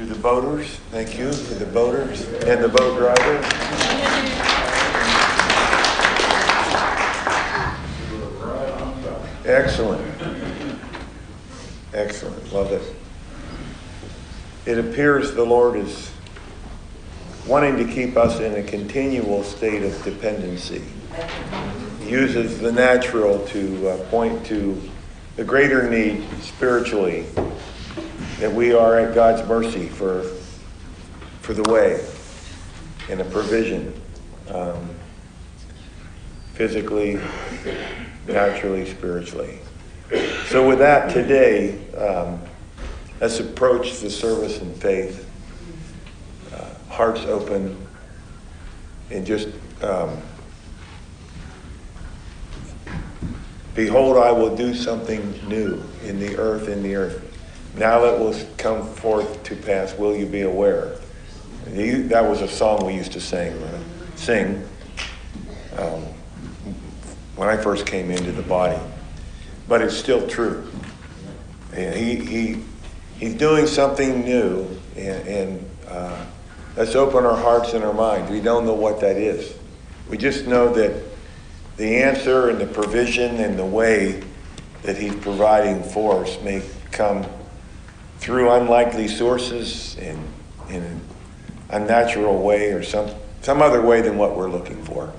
to the boaters. Thank you to the boaters and the boat drivers. Excellent. Excellent. Love it. It appears the Lord is wanting to keep us in a continual state of dependency. He uses the natural to uh, point to the greater need spiritually that we are at God's mercy for, for the way and a provision, um, physically, naturally, spiritually. So, with that, today, um, let's approach the service in faith, uh, hearts open, and just um, behold, I will do something new in the earth, in the earth. Now that will come forth to pass, will you be aware? That was a song we used to sing. Uh, sing um, when I first came into the body, but it's still true. And he, he, he's doing something new, and, and uh, let's open our hearts and our minds. We don't know what that is. We just know that the answer and the provision and the way that he's providing for us may come through unlikely sources in, in an unnatural way or some, some other way than what we're looking for.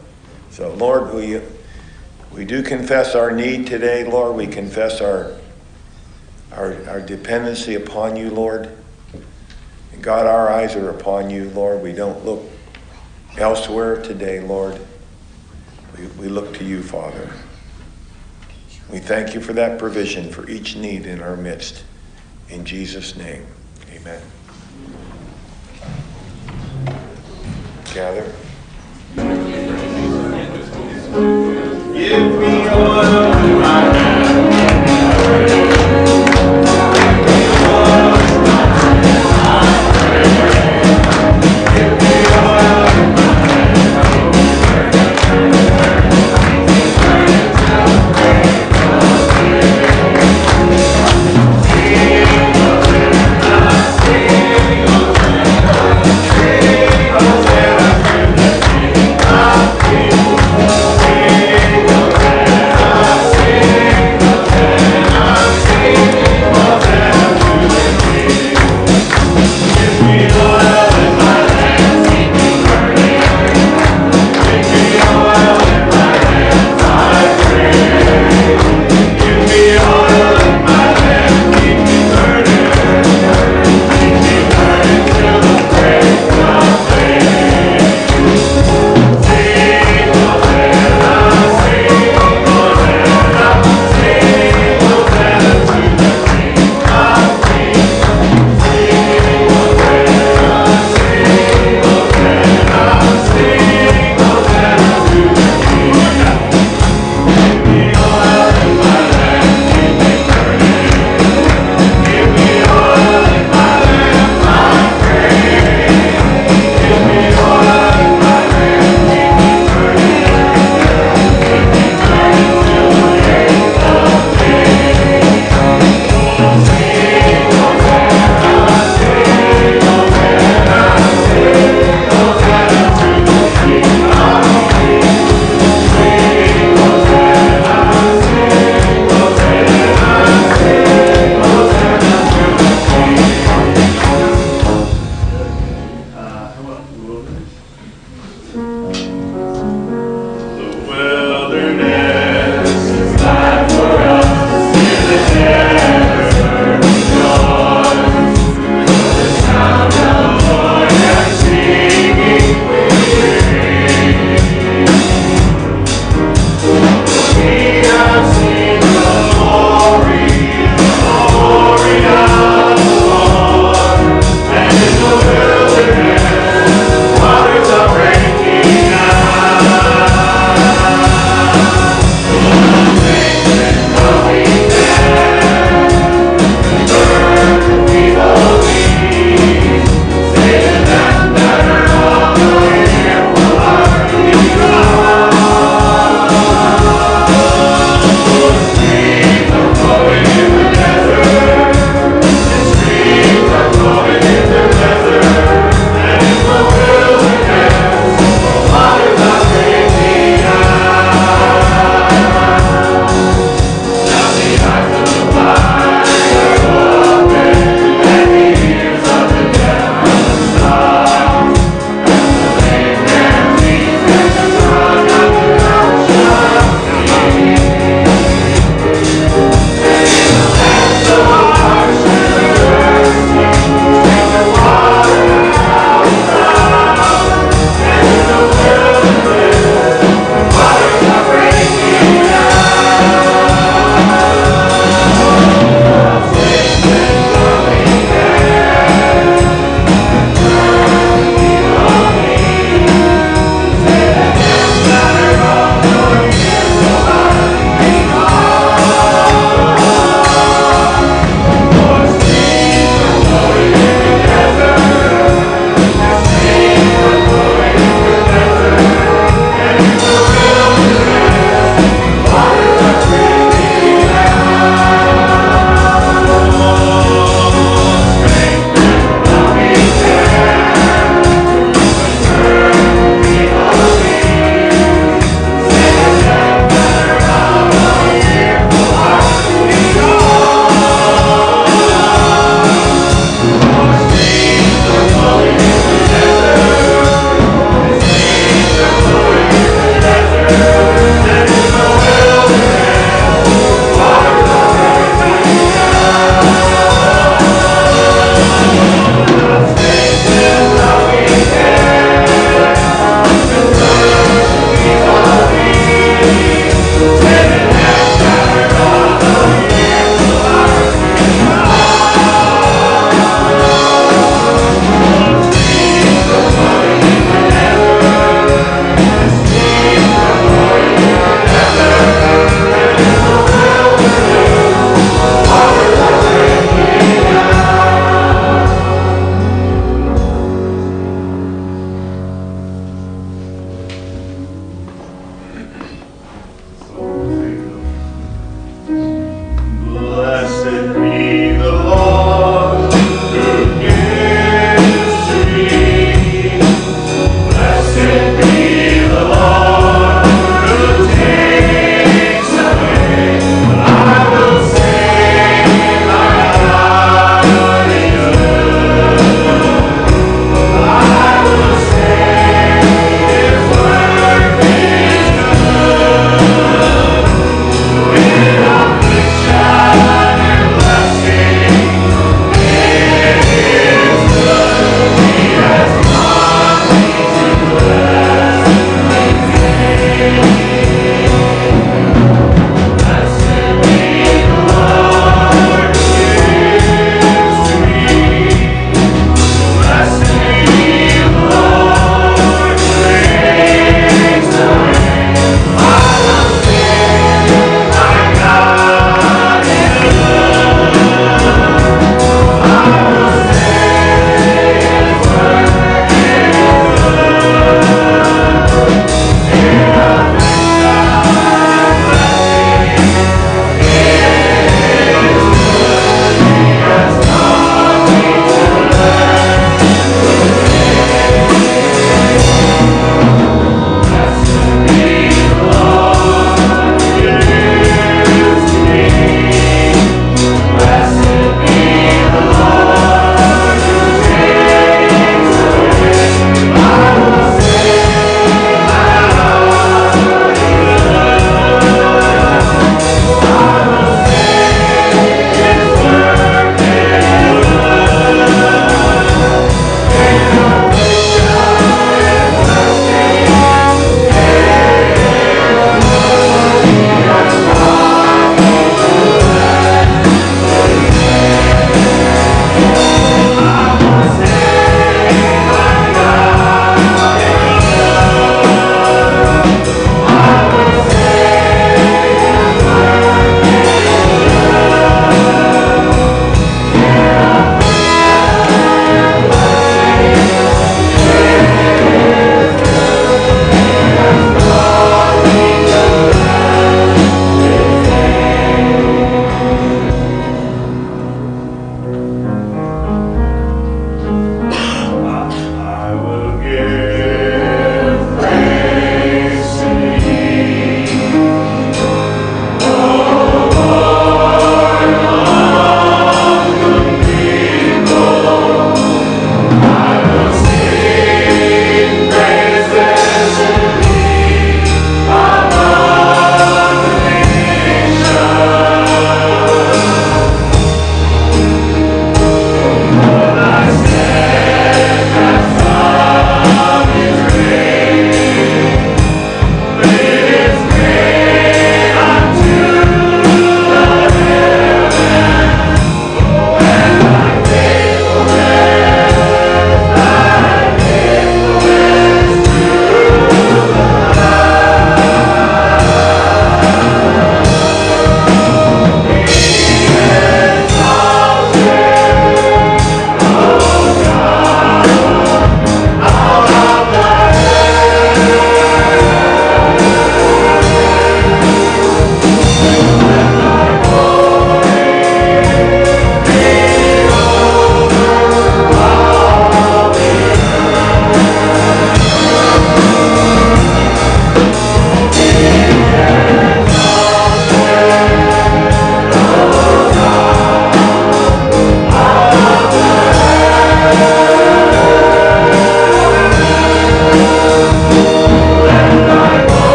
So, Lord, we, we do confess our need today, Lord. We confess our, our, our dependency upon you, Lord. And God, our eyes are upon you, Lord. We don't look elsewhere today, Lord. We, we look to you, Father. We thank you for that provision for each need in our midst. In Jesus' name, amen. Gather. Give me oil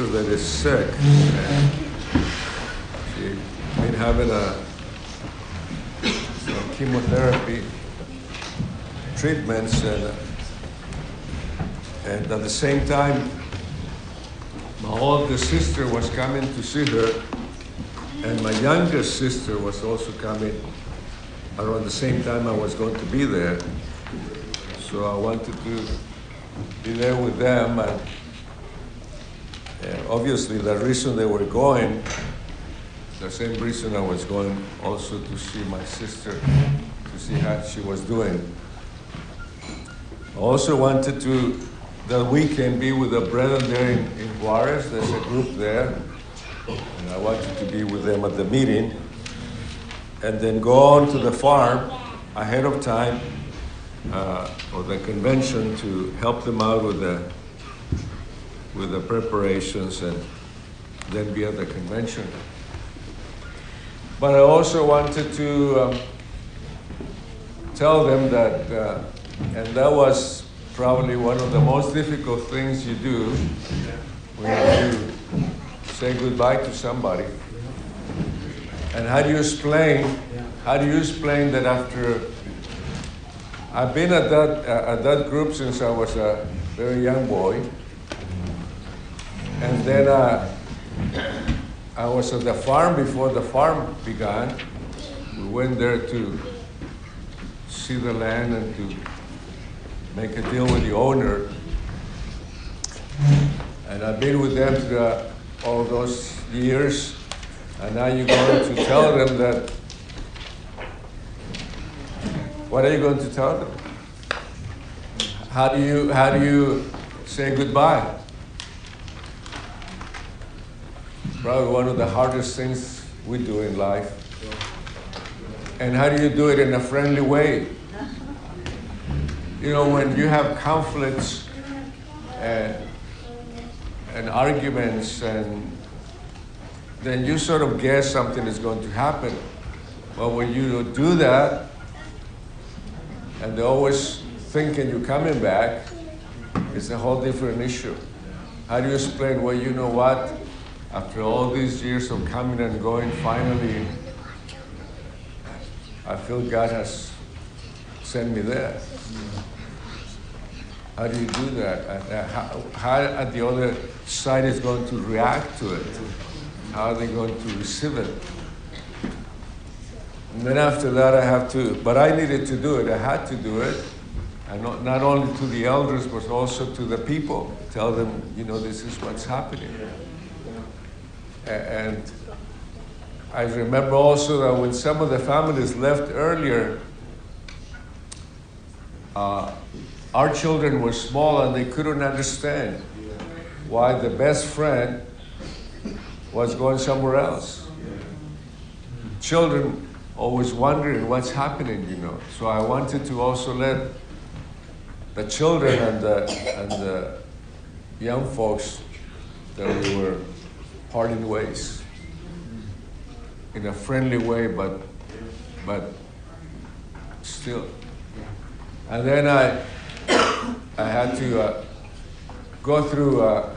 sisters that is sick. And she been having a some chemotherapy treatments and and at the same time my older sister was coming to see her and my younger sister was also coming around the same time I was going to be there. So I wanted to be there with them and obviously, the reason they were going, the same reason I was going also to see my sister, to see how she was doing. I also wanted to, that weekend, be with the brethren there in, in Juarez. There's a group there, and I wanted to be with them at the meeting. And then go on to the farm ahead of time, uh, or the convention, to help them out with the with the preparations and then be at the convention. But I also wanted to um, tell them that, uh, and that was probably one of the most difficult things you do when you say goodbye to somebody. And how do you explain? How do you explain that after I've been at that uh, at that group since I was a very young boy, and then uh, I was at the farm before the farm began. We went there to see the land and to make a deal with the owner. And I've been with them through all those years. And now you're going to tell them that. What are you going to tell them? How do you, how do you say goodbye? Probably one of the hardest things we do in life. And how do you do it in a friendly way? You know, when you have conflicts and, and arguments, and then you sort of guess something is going to happen. But when you do that, and they're always thinking you're coming back, it's a whole different issue. How do you explain, well, you know what? After all these years of coming and going, finally, I feel God has sent me there. How do you do that? Uh, how, how the other side is going to react to it? How are they going to receive it? And then after that, I have to, but I needed to do it. I had to do it. And not, not only to the elders, but also to the people. Tell them, you know, this is what's happening. And I remember also that when some of the families left earlier, uh, our children were small and they couldn't understand why the best friend was going somewhere else. Children always wondering what's happening, you know. So I wanted to also let the children and the, and the young folks that we were parting ways in a friendly way, but but still. And then I I had to uh, go through uh,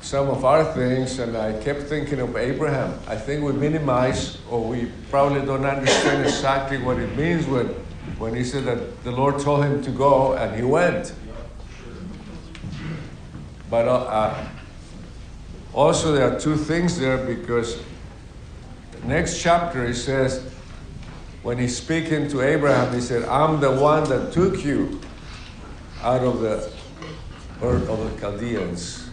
some of our things, and I kept thinking of Abraham. I think we minimize, or we probably don't understand exactly what it means when when he said that the Lord told him to go, and he went. But uh, uh also, there are two things there because the next chapter he says, when he's speaking to Abraham, he said, I'm the one that took you out of the Ur of the Chaldeans.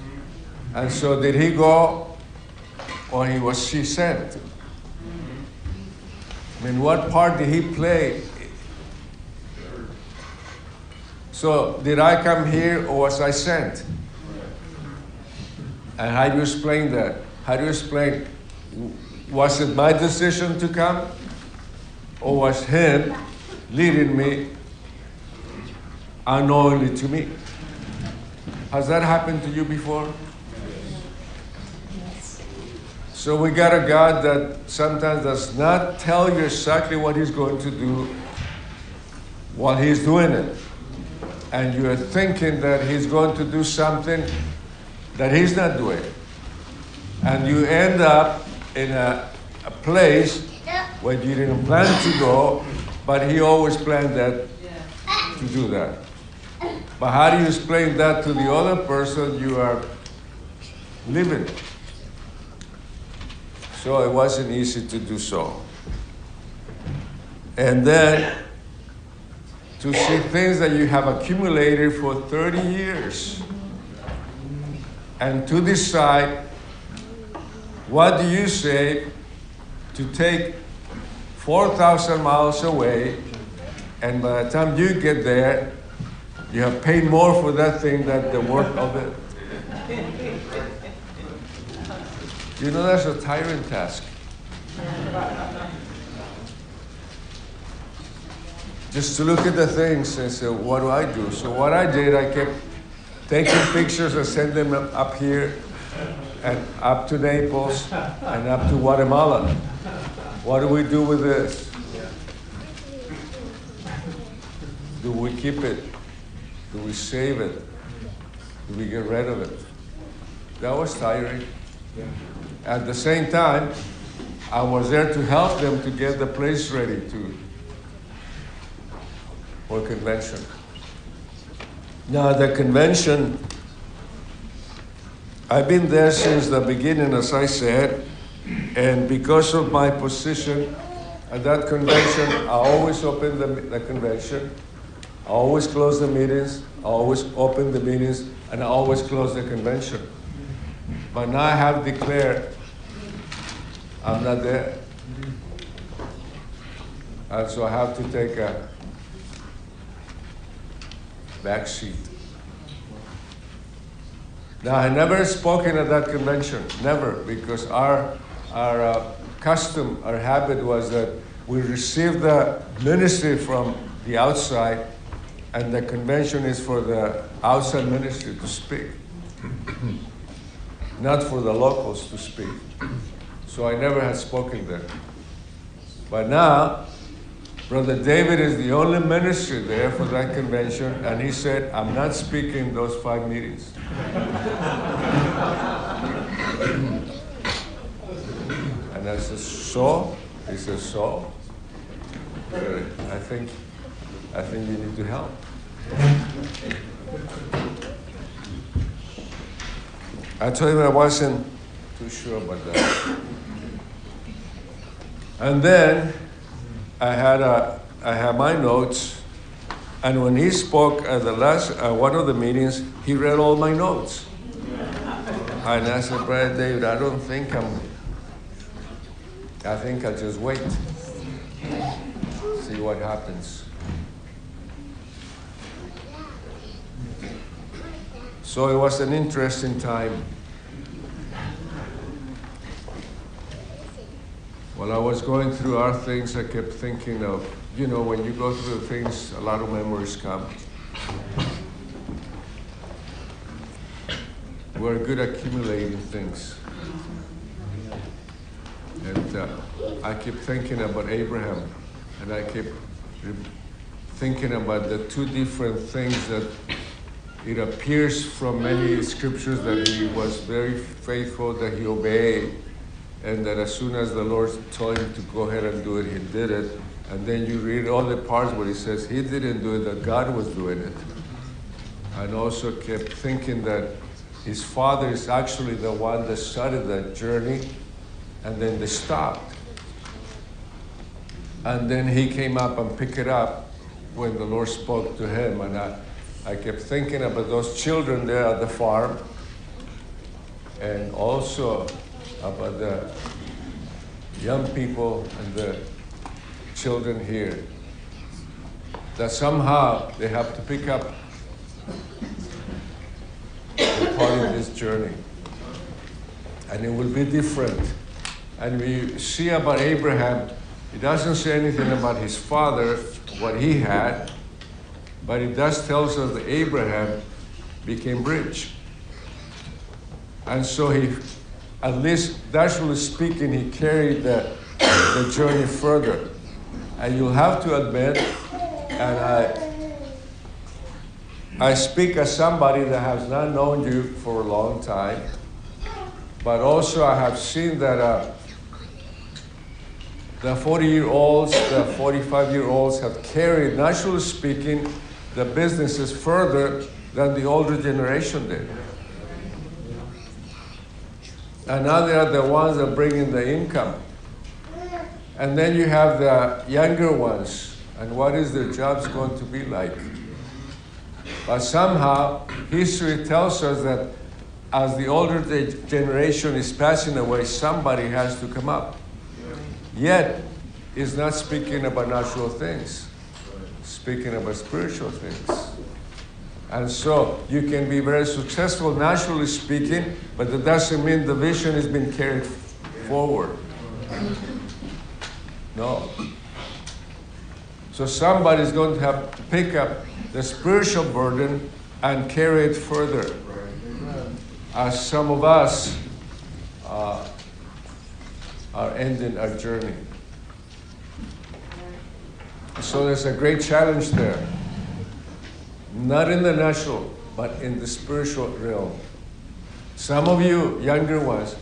And so did he go or he was she sent? I mean, what part did he play? So did I come here or was I sent? And how do you explain that? How do you explain? Was it my decision to come? Or was him leading me unknowingly to me? Has that happened to you before? So we got a God that sometimes does not tell you exactly what He's going to do while He's doing it. And you're thinking that He's going to do something that He's not doing. And you end up in a, a place where you didn't plan to go, but He always planned that to do that. But how do you explain that to the other person you are living? So it wasn't easy to do so. And then to see things that you have accumulated for 30 years and to decide what do you say to take 4,000 miles away and by the time you get there, you have paid more for that thing than the worth of it. You know, that's a tiring task. Just to look at the things and say, what do I do? So, what I did, I kept taking pictures and send them up here and up to Naples and up to Guatemala. What do we do with this? Do we keep it? Do we save it? Do we get rid of it? That was tiring. At the same time, I was there to help them to get the place ready to for convention. Now the convention, I've been there since the beginning, as I said, and because of my position at that convention, I always open the, the convention, I always close the meetings, I always open the meetings, and I always close the convention. But now I have declared I'm not there. And so I have to take a back seat. Now, I never spoken at that convention, never, because our, our uh, custom, our habit was that we receive the ministry from the outside, and the convention is for the outside ministry to speak, not for the locals to speak. So I never had spoken there. But now, Brother David is the only minister there for that convention, and he said, I'm not speaking those five meetings. and I said, So? He says, So? Uh, I think, I think you need to help. I told him I wasn't too sure about that. And then I had a, I had my notes, and when he spoke at the last uh, one of the meetings, he read all my notes. And I said, Brother David, I don't think I'm. I think I'll just wait, see what happens. So it was an interesting time. While I was going through our things, I kept thinking of, you know, when you go through things, a lot of memories come. We're good at accumulating things. And uh, I keep thinking about Abraham, and I keep thinking about the two different things that it appears from many scriptures that he was very faithful, that he obeyed, and that as soon as the Lord told him to go ahead and do it, he did it. And then you read all the parts where he says he didn't do it, that God was doing it. And also kept thinking that his father is actually the one that started that journey, and then they stopped. And then he came up and picked it up when the Lord spoke to him. And I, I kept thinking about those children there at the farm, and also about the young people and the children here. That somehow they have to pick up part of this journey. and it will be different. And we see about Abraham, he doesn't say anything about his father, what he had, but it does tell us that Abraham became rich. And so he, at least naturally speaking, he carried the, the journey further. And you'll have to admit, and I, I speak as somebody that has not known you for a long time, but also I have seen that uh, the 40 year olds, the 45 year olds have carried, naturally speaking, the businesses further than the older generation did. And now they are the ones that bring in the income. And then you have the younger ones, and what is their jobs going to be like? But somehow, history tells us that as the older generation is passing away, somebody has to come up. Yet, it's not speaking about natural things, speaking about spiritual things. And so you can be very successful, naturally speaking, but that doesn't mean the vision has been carried forward. No. So somebody's going to have to pick up the spiritual burden and carry it further. As some of us uh, are ending our journey. So there's a great challenge there. Not in the natural, but in the spiritual realm. Some of you, younger ones,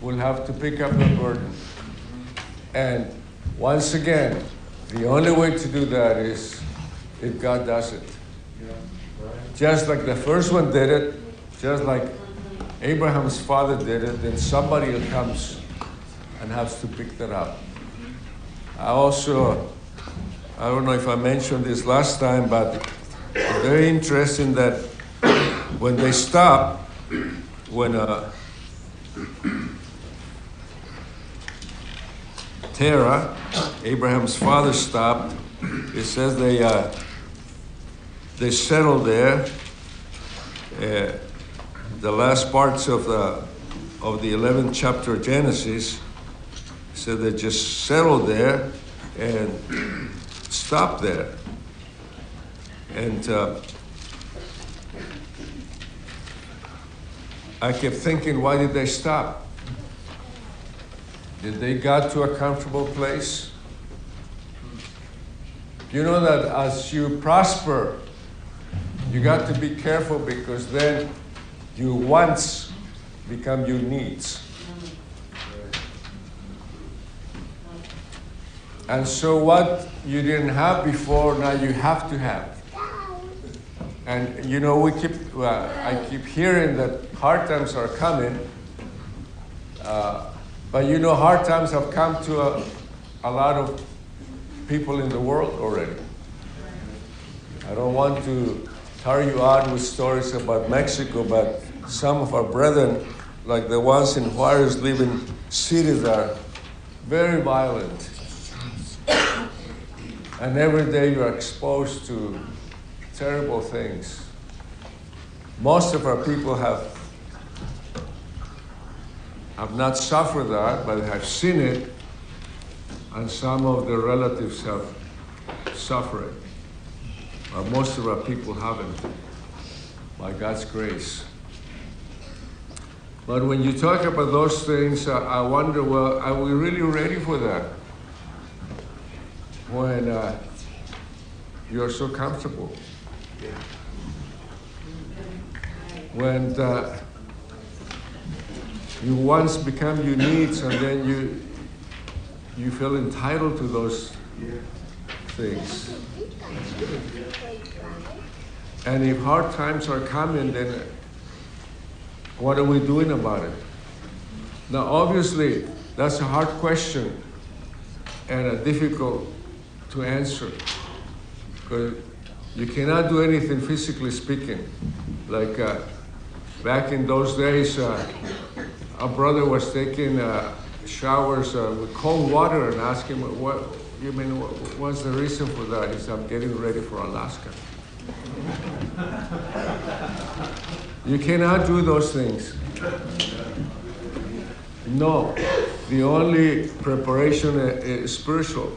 will have to pick up the burden. And once again, the only way to do that is if God does it. Just like the first one did it, just like Abraham's father did it, then somebody comes and has to pick that up. I also, I don't know if I mentioned this last time, but very interesting that when they stop, when uh, Terah, Abraham's father, stopped, it says they uh, they settled there. Uh, the last parts of the of the 11th chapter of Genesis said they just settled there and stopped there. And uh, I kept thinking, why did they stop? Did they got to a comfortable place? You know that as you prosper, you got to be careful because then your wants become your needs. And so what you didn't have before, now you have to have. And you know, we keep, I keep hearing that hard times are coming, uh, but you know, hard times have come to a, a lot of people in the world already. I don't want to tire you out with stories about Mexico, but some of our brethren, like the ones in Juarez, live in cities are very violent. And every day you are exposed to terrible things. Most of our people have, have not suffered that, but have seen it, and some of their relatives have suffered. But most of our people haven't, by God's grace. But when you talk about those things, I wonder well, are we really ready for that? When uh, you're so comfortable when the, you once become needs and then you you feel entitled to those things. And if hard times are coming, then what are we doing about it? Now, obviously, that's a hard question and a difficult to answer because you cannot do anything physically speaking. Like uh, back in those days, uh, a brother was taking uh, showers uh, with cold water and asked him, what, you mean, what, what's the reason for that? He said, I'm getting ready for Alaska. you cannot do those things. No, the only preparation is spiritual.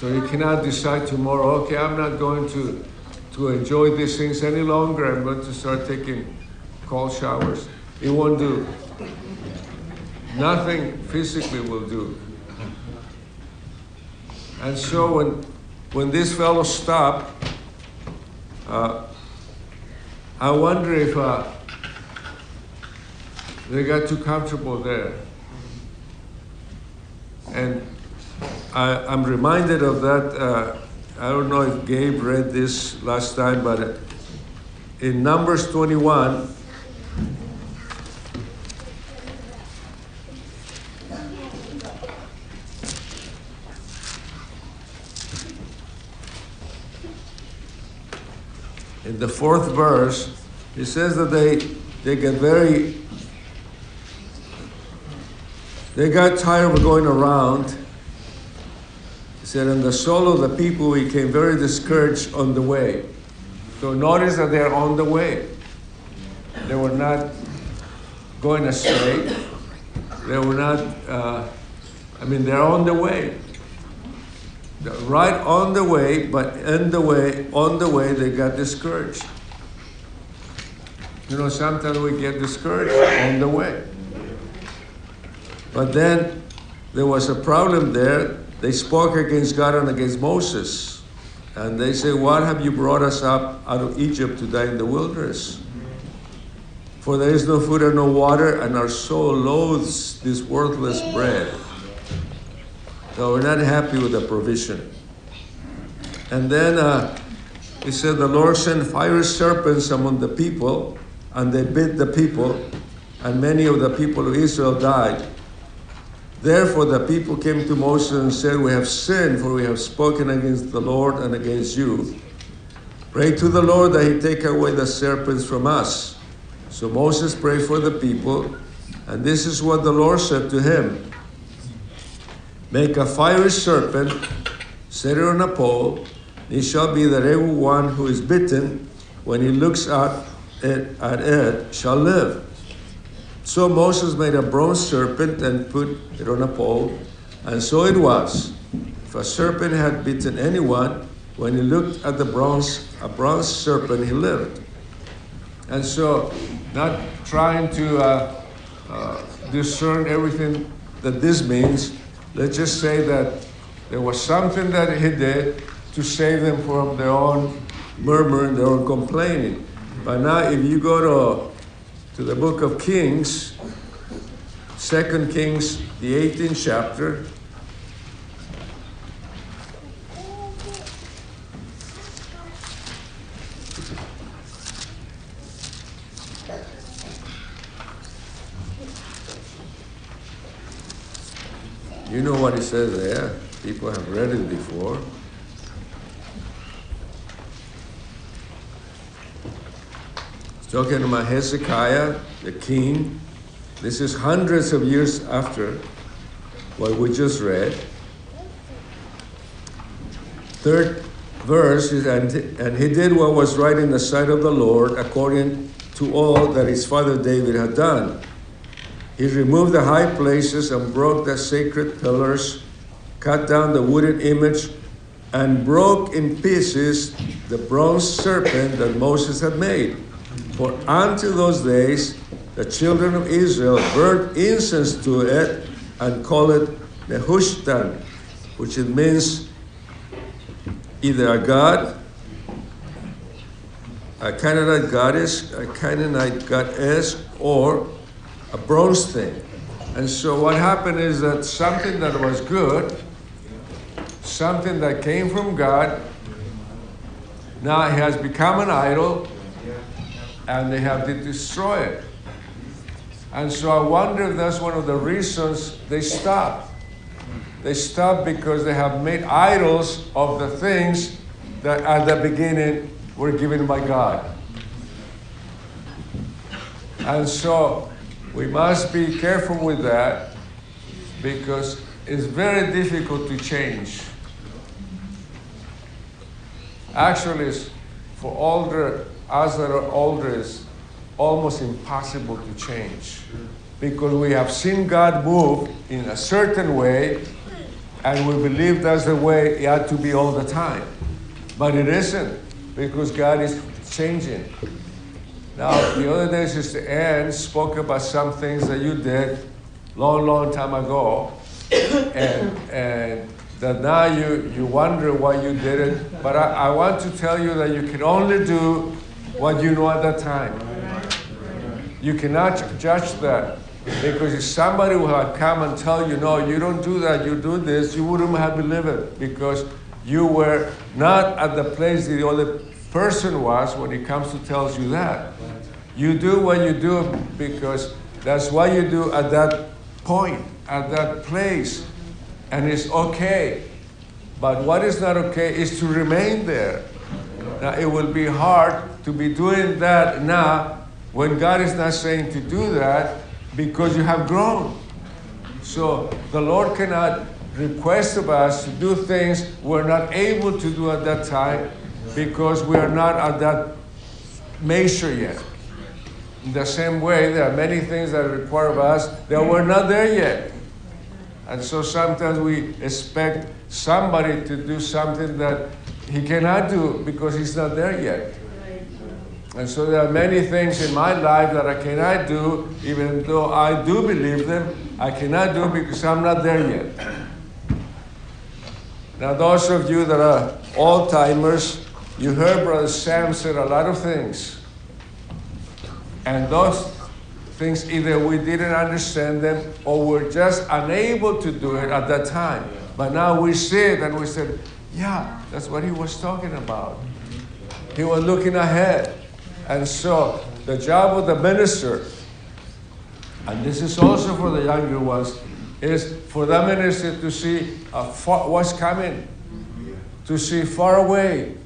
So you cannot decide tomorrow, okay, I'm not going to, to enjoy these things any longer. I'm going to start taking cold showers. It won't do. Nothing physically will do. And so when, when this fellow stopped, uh, I wonder if uh, they got too comfortable there. And I, am reminded of that. Uh, I don't know if Gabe read this last time, but in Numbers 21, in the fourth verse, he says that they, they get very, they got tired of going around. Said, and the soul of the people became very discouraged on the way. So notice that they're on the way. They were not going astray. They were not, uh, I mean, they're on the way right on the way, but in the way, on the way, they got discouraged. You know, sometimes we get discouraged on the way. But then there was a problem there. They spoke against God and against Moses. And they say, What have you brought us up out of Egypt to die in the wilderness? For there is no food and no water, and our soul loathes this worthless bread. So we're not happy with the provision. And then uh, he said, The Lord sent fiery serpents among the people, and they bit the people, and many of the people of Israel died. Therefore, the people came to Moses and said, We have sinned, for we have spoken against the Lord and against you. Pray to the Lord that he take away the serpents from us. So Moses prayed for the people, and this is what the Lord said to him Make a fiery serpent, set it on a pole. It shall be that every one who is bitten, when he looks at it, at it shall live. So Moses made a bronze serpent and put it on a pole, and so it was. If a serpent had bitten anyone, when he looked at the bronze, a bronze serpent, he lived. And so, not trying to uh, uh, discern everything that this means, Let's just say that there was something that he did to save them from their own murmuring, their own complaining. But now, if you go to, to the book of Kings, Second Kings, the 18th chapter, You know what he says there. People have read it before. Talking about Hezekiah, the king. This is hundreds of years after what we just read. Third verse is, and, and he did what was right in the sight of the Lord according to all that his father David had done. He removed the high places and broke the sacred pillars, cut down the wooden image, and broke in pieces the bronze serpent that Moses had made. For unto those days the children of Israel burnt incense to it and called it Nehushtan, which it means either a god, a Canaanite goddess, a Canaanite goddess, or a bronze thing. And so what happened is that something that was good, something that came from God, now has become an idol and they have to destroy it. And so I wonder if that's one of the reasons they stopped. They stopped because they have made idols of the things that at the beginning were given by God. And so we must be careful with that because it's very difficult to change. Actually, for older, us that are older, almost impossible to change because we have seen God move in a certain way and we believe that's the way it ought to be all the time. But it isn't because God is changing. Now, the other day, Sister Ann spoke about some things that you did long, long time ago, and, and that now you, you wonder why you did it. But I, I want to tell you that you can only do what you know at that time. You cannot judge that. Because if somebody would have come and tell you, no, you don't do that, you do this, you wouldn't have believed it because you were not at the place the other person was when he comes to tells you that. You do what you do because that's what you do at that point, at that place, and it's okay. But what is not okay is to remain there. Now it will be hard to be doing that now when God is not saying to do that because you have grown. So the Lord cannot request of us to do things we're not able to do at that time because we are not at that measure yet. In the same way, there are many things that require of us that we're not there yet. And so sometimes we expect somebody to do something that he cannot do because he's not there yet. And so there are many things in my life that I cannot do, even though I do believe them, I cannot do because I'm not there yet. Now, those of you that are old timers, you heard Brother Sam said a lot of things. And those things, either we didn't understand them or we're just unable to do it at that time. But now we see it and we said, yeah, that's what he was talking about. He was looking ahead. And so the job of the minister, and this is also for the younger ones, is for the minister to see uh, far, what's coming, to see far away.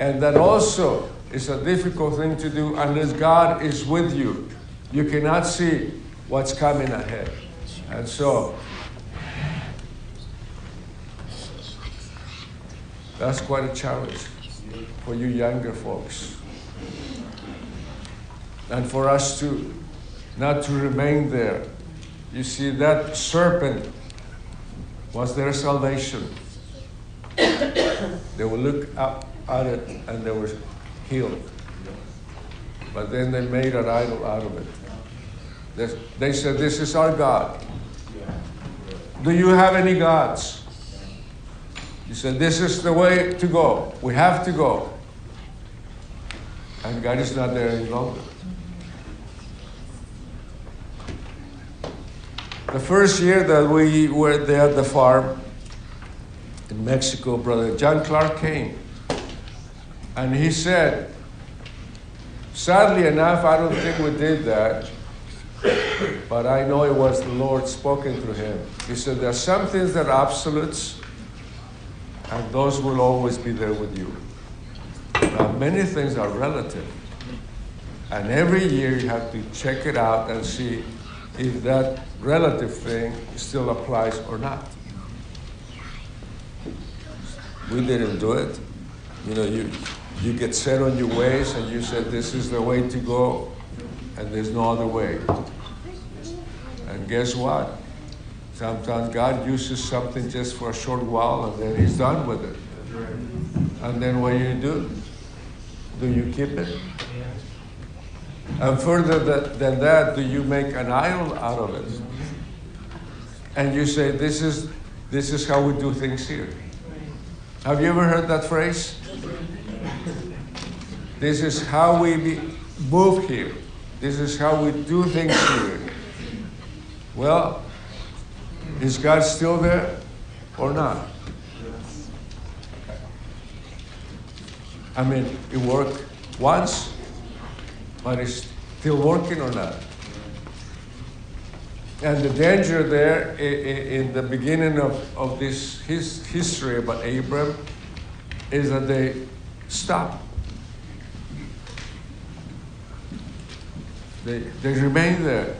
And that also is a difficult thing to do unless God is with you. You cannot see what's coming ahead. And so that's quite a challenge for you younger folks and for us to not to remain there. You see, that serpent was their salvation. they would look up at it and they were healed. But then they made an idol out of it. They, they said, This is our God. Do you have any gods? He said, This is the way to go. We have to go. And God is not there any longer. The first year that we were there at the farm in Mexico, Brother John Clark came. And he said, sadly enough, I don't think we did that, but I know it was the Lord spoken through him. He said, There are some things that are absolutes, and those will always be there with you. Now, many things are relative. And every year you have to check it out and see if that relative thing still applies or not. We didn't do it. You know, you, you get set on your ways and you said, this is the way to go, and there's no other way. And guess what? Sometimes God uses something just for a short while and then He's done with it. And then what do you do? Do you keep it? And further than that, do you make an idol out of it? And you say, this is, this is how we do things here. Have you ever heard that phrase? This is how we be, move here. This is how we do things here. Well, is God still there or not? I mean, it worked once, but it's still working or not? And the danger there in the beginning of, of this his history about Abram is that they stop. They, they remain there.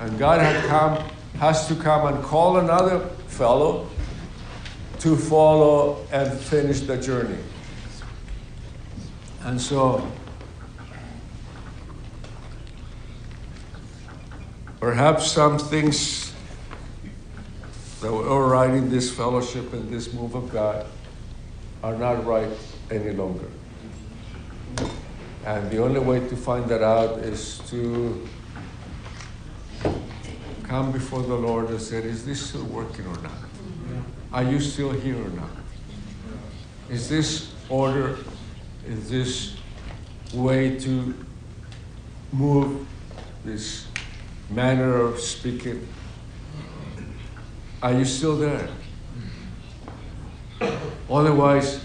And God had come, has to come and call another fellow to follow and finish the journey. And so Perhaps some things that were right in this fellowship and this move of God are not right any longer. And the only way to find that out is to come before the Lord and say, Is this still working or not? Are you still here or not? Is this order, is this way to move, this manner of speaking? Are you still there? Otherwise,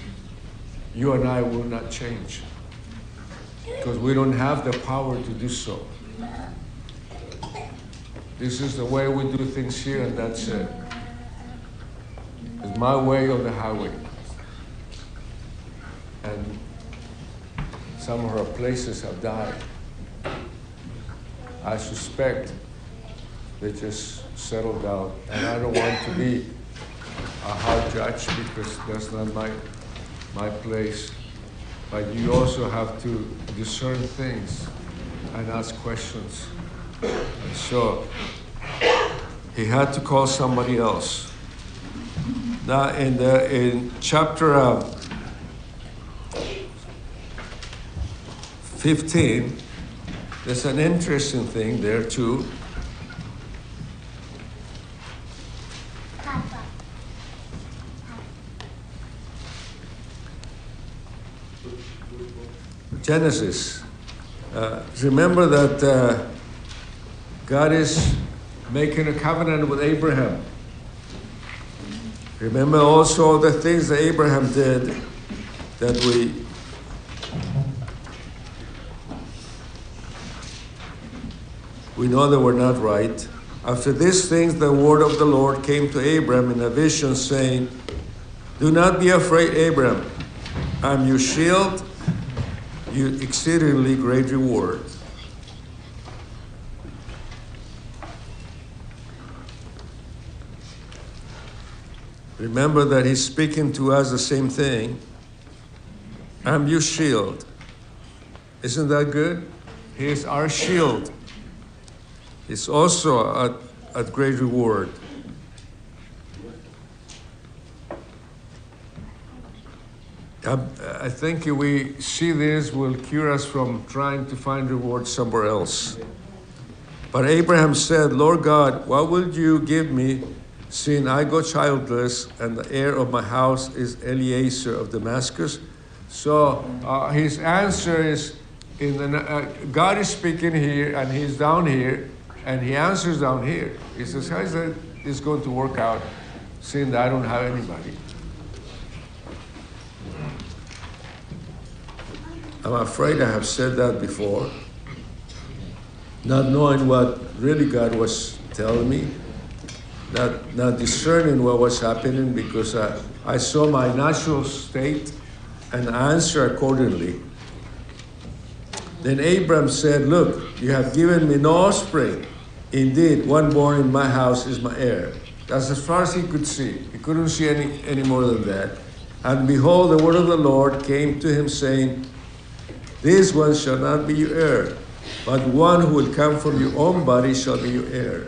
you and I will not change because we don't have the power to do so. This is the way we do things here, and that's it. It's my way or the highway. And some of our places have died. I suspect they just settled down. And I don't want to be a hard judge because that's not my, my place. But you also have to discern things and ask questions. So he had to call somebody else. Now, in, the, in chapter uh, 15, there's an interesting thing there too. Genesis. Uh, remember that uh, God is making a covenant with Abraham. Remember also the things that Abraham did that we we know that we're not right. After these things, the word of the Lord came to Abram in a vision, saying, Do not be afraid, Abram. I'm your shield, you exceedingly great reward. Remember that he's speaking to us the same thing. I'm your shield. Isn't that good? He is our shield. It's also a, a great reward. I think if we see this, will cure us from trying to find reward somewhere else. But Abraham said, Lord God, what will you give me, seeing I go childless, and the heir of my house is Eliezer of Damascus? So uh, his answer is, in the, uh, God is speaking here, and he's down here, and he answers down here. He says, How is that this going to work out, seeing that I don't have anybody? I'm afraid I have said that before, not knowing what really God was telling me, not, not discerning what was happening because I, I saw my natural state and answered accordingly. Then Abram said, Look, you have given me no offspring. Indeed, one born in my house is my heir. That's as far as he could see. He couldn't see any, any more than that. And behold, the word of the Lord came to him, saying, this one shall not be your heir, but one who will come from your own body shall be your heir.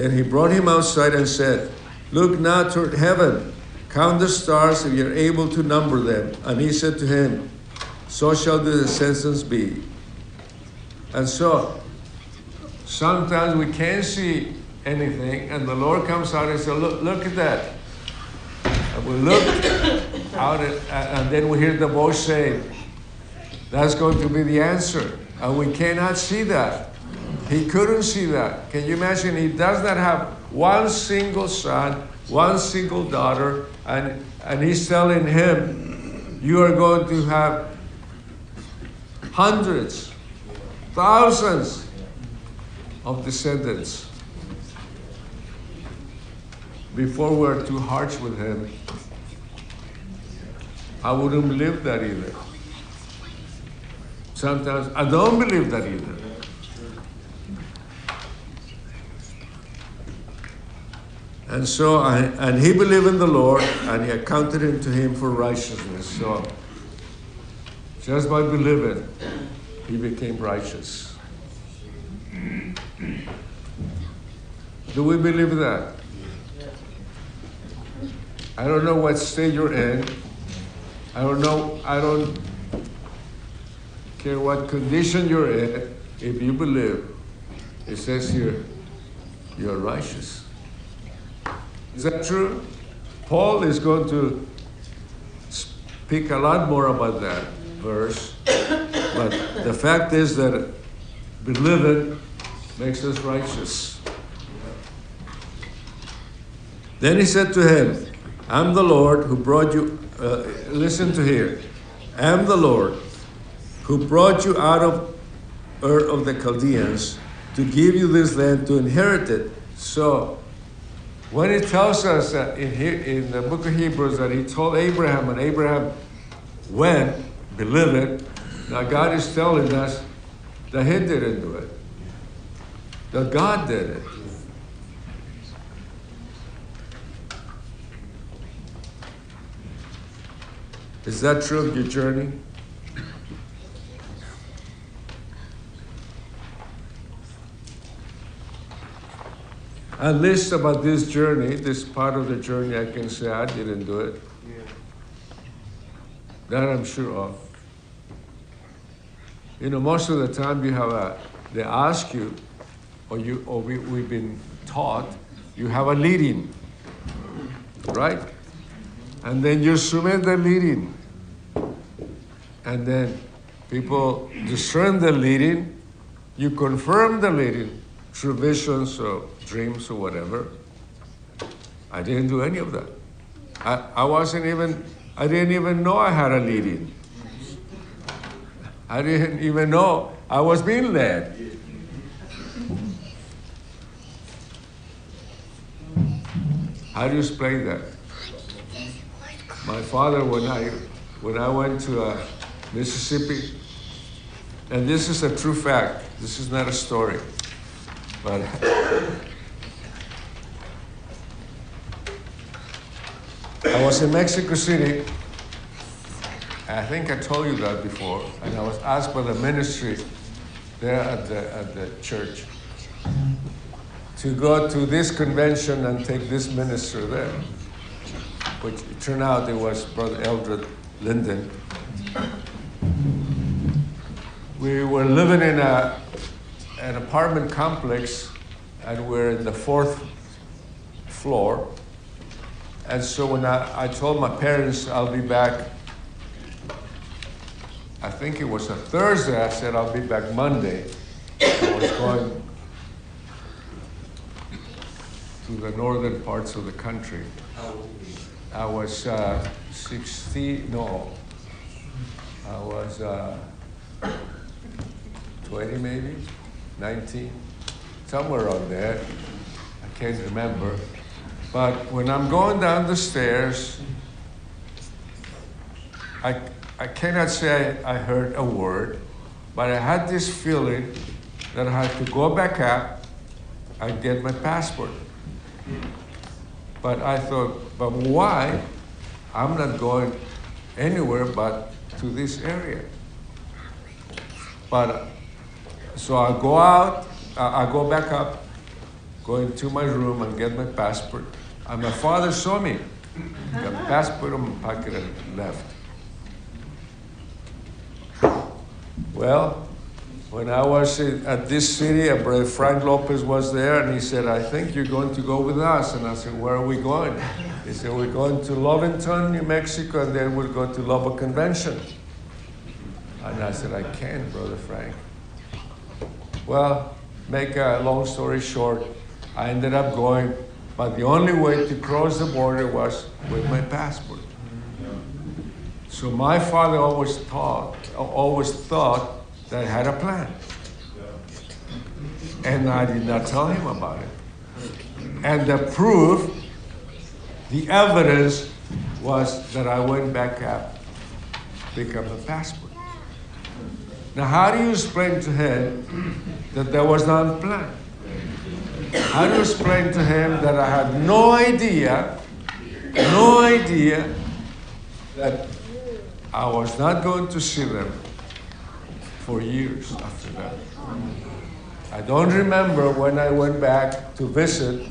Then he brought him outside and said, Look now toward heaven, count the stars if you're able to number them. And he said to him, So shall the descendants be. And so, sometimes we can't see anything, and the Lord comes out and says, Look, look at that. And we look out, at, and then we hear the voice say, that's going to be the answer. And we cannot see that. He couldn't see that. Can you imagine? He does not have one single son, one single daughter, and, and he's telling him, You are going to have hundreds, thousands of descendants. Before we're too harsh with him, I wouldn't believe that either. Sometimes I don't believe that either. And so, I, and he believed in the Lord, and he accounted it to him for righteousness. So, just by believing, he became righteous. Do we believe that? I don't know what state you're in. I don't know, I don't care what condition you're in. If you believe, it says here, you're righteous. Is that true? Paul is going to speak a lot more about that verse, but the fact is that believing makes us righteous. Then he said to him, I'm the Lord who brought you, uh, listen to here, I'm the Lord who brought you out of Ur of the Chaldeans to give you this land to inherit it. So, when it tells us that in, in the book of Hebrews that he told Abraham, and Abraham went, believe it, now God is telling us that he didn't do it, that God did it. Is that true of your journey? At least about this journey, this part of the journey, I can say I didn't do it. That I'm sure of. You know, most of the time you have a, they ask you, or you, or we, we've been taught, you have a leading, right? And then you submit the leading. And then people discern the leading, you confirm the leading through visions or dreams or whatever. I didn't do any of that. I, I wasn't even, I didn't even know I had a leading. I didn't even know I was being led. How do you explain that? My father, when I when I went to uh, Mississippi, and this is a true fact. This is not a story, but I was in Mexico City. I think I told you that before, and I was asked by the ministry there at the, at the church to go to this convention and take this minister there, which turned out it was Brother Eldred Linden. We were living in a, an apartment complex, and we're in the fourth floor. And so when I, I told my parents I'll be back, I think it was a Thursday, I said I'll be back Monday. I was going to the northern parts of the country. I was uh, 60, no, I was uh, 20 maybe, 19, somewhere around there. I can't remember. But when I'm going down the stairs, I, I cannot say I, heard a word, but I had this feeling that I had to go back up and get my passport. But I thought, but why? I'm not going anywhere but to this area. But so I go out, I go back up, go into my room and get my passport. And my father saw me. Got passport in my pocket and left. Well, when I was at this city, Brother Frank Lopez was there, and he said, "I think you're going to go with us." And I said, "Where are we going?" He said, "We're going to Lovington, New Mexico, and then we'll go to Lubbock Convention." And I said, "I can't, Brother Frank." Well, make a long story short, I ended up going, but the only way to cross the border was with my passport. So my father always thought, always thought that I had a plan. And I did not tell him about it. And the proof, the evidence was that I went back up, pick up the passport. Now, how do you explain to him that there was not a plan? How do you explain to him that I had no idea, no idea that I was not going to see them for years after that? I I don't remember when I went back to visit.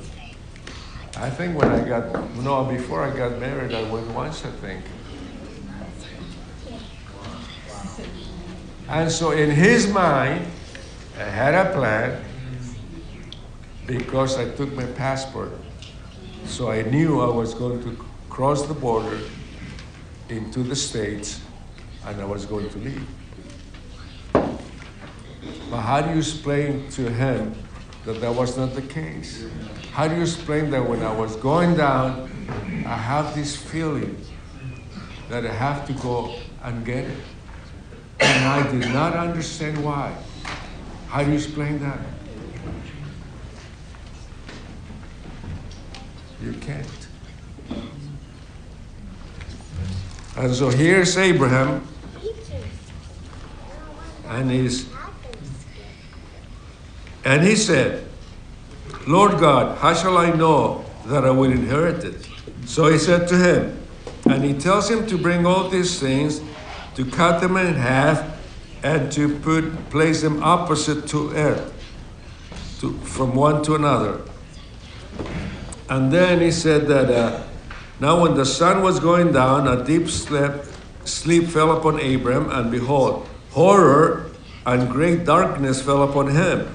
I think when I got, no, before I got married, I went once, I think. And so in his mind, I had a plan because I took my passport. So I knew I was going to cross the border into the States and I was going to leave. But how do you explain to him that that was not the case? How do you explain that when I was going down, I have this feeling that I have to go and get it? And I did not understand why. How do you explain that? You can't. And so here's Abraham, and he's and he said, Lord God, how shall I know that I will inherit it? So he said to him, and he tells him to bring all these things, to cut them in half, and to put place them opposite to it, to, from one to another. And then he said that uh, now when the sun was going down, a deep sleep, sleep fell upon Abram, and behold, horror and great darkness fell upon him.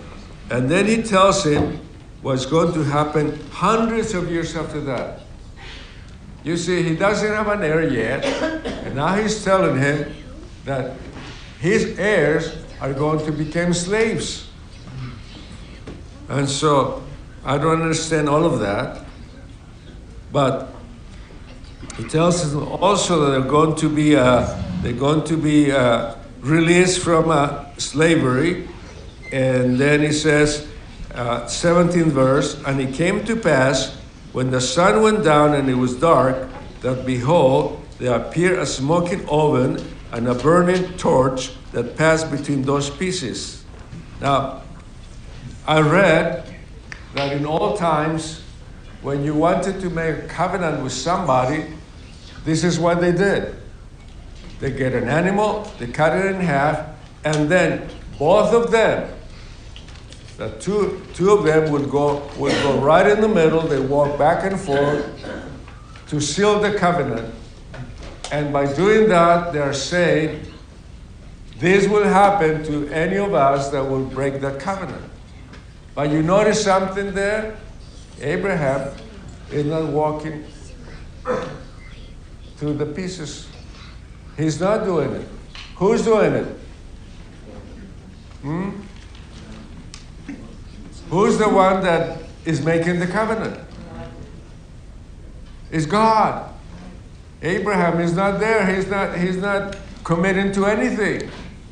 And then he tells him what's going to happen hundreds of years after that. You see, he doesn't have an heir yet, and now he's telling him that his heirs are going to become slaves. And so I don't understand all of that, but he tells him also that they're going to be uh, they're going to be uh, released from uh, slavery and then he says, uh, 17th verse, and it came to pass when the sun went down and it was dark, that behold, there appeared a smoking oven and a burning torch that passed between those pieces. Now, I read that in all times, when you wanted to make a covenant with somebody, this is what they did. They get an animal, they cut it in half, and then both of them the two, two of them would go, would go right in the middle, they walk back and forth to seal the covenant. And by doing that, they're saying, this will happen to any of us that will break that covenant. But you notice something there? Abraham is not walking through the pieces. He's not doing it. Who's doing it? Hmm? Who's the one that is making the covenant? It's God. Abraham is not there. He's not, he's not committing to anything.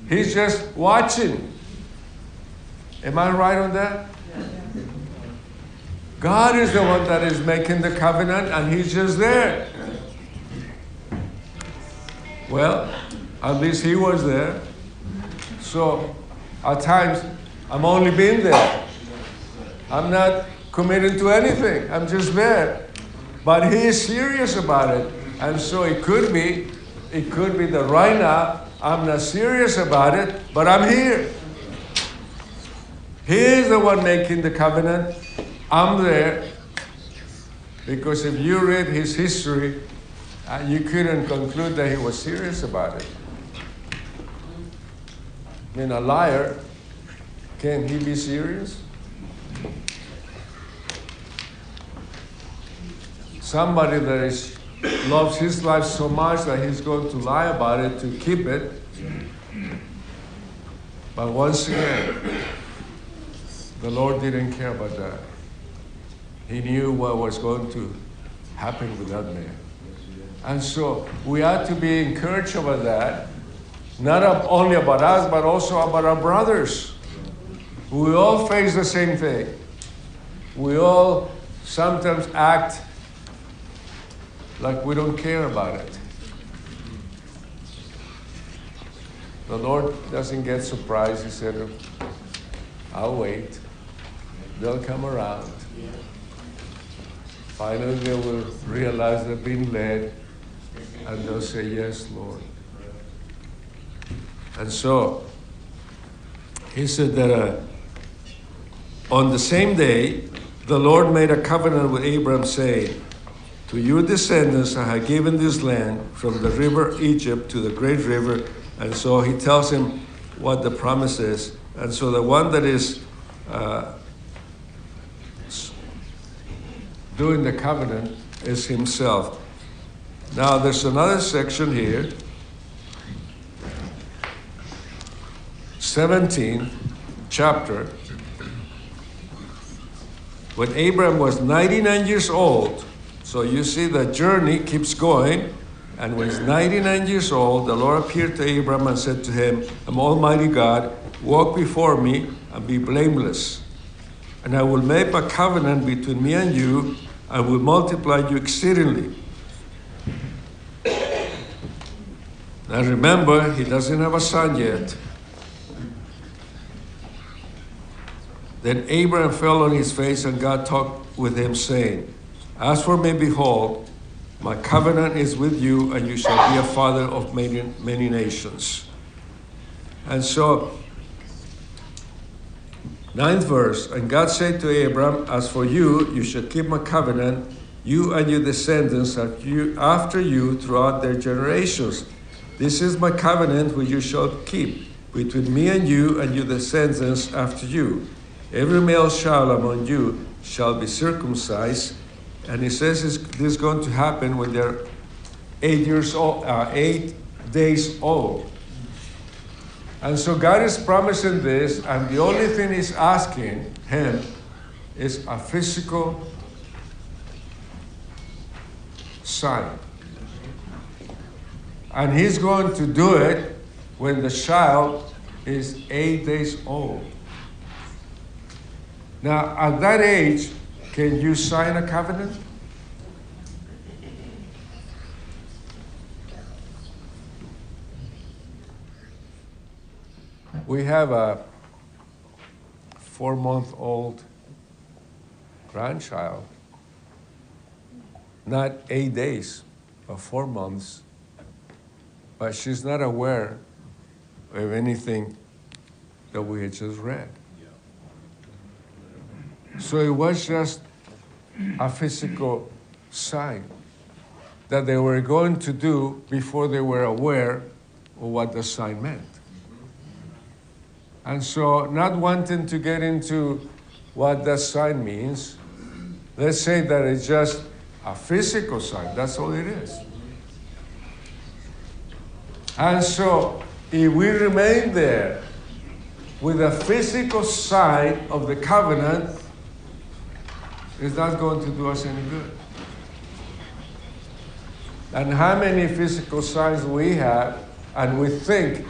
He's just watching. Am I right on that? God is the one that is making the covenant and he's just there. Well, at least he was there. So at times I'm only being there. I'm not committed to anything. I'm just there. But he is serious about it. And so it could be, it could be that right now I'm not serious about it, but I'm here. He is the one making the covenant. I'm there. Because if you read his history, uh, you couldn't conclude that he was serious about it. I mean, a liar, can he be serious? somebody that is, loves his life so much that he's going to lie about it to keep it. But once again, the Lord didn't care about that. He knew what was going to happen with that man. And so we ought to be encouraged about that, not only about us, but also about our brothers. We all face the same thing. We all sometimes act like we don't care about it. The Lord doesn't get surprised. He said, I'll wait. They'll come around. Finally, they will realize they've been led and they'll say, Yes, Lord. And so, he said that uh, On the same day, the Lord made a covenant with Abram, saying, To your descendants I have given this land from the river Egypt to the great river. And so he tells him what the promise is. And so the one that is uh, doing the covenant is himself. Now there's another section here 17 chapter. When Abraham was 99 years old, so you see the journey keeps going. And when he's 99 years old, the Lord appeared to Abraham and said to him, I'm Almighty God, walk before me and be blameless. And I will make a covenant between me and you, I will multiply you exceedingly. Now remember, he doesn't have a son yet. Then Abraham fell on his face, and God talked with him, saying, As for me, behold, my covenant is with you, and you shall be a father of many, many nations. And so, ninth verse, and God said to Abraham, As for you, you shall keep my covenant, you and your descendants after you throughout their generations. This is my covenant which you shall keep between me and you and your descendants after you Every male child among you shall be circumcised. And he says this is going to happen when they're eight years old, uh, eight days old. And so God is promising this, and the only thing He's asking him is a physical sign. And He's going to do it when the child is eight days old. Now, at that age, can you sign a covenant? We have a four month old grandchild, not eight days, but four months, but she's not aware of anything that we had just read. So it was just a physical sign that they were going to do before they were aware of what the sign meant. And so, not wanting to get into what that sign means, let's say that it's just a physical sign. That's all it is. And so, if we remain there with a physical sign of the covenant, is not going to do us any good. And how many physical signs we have, and we think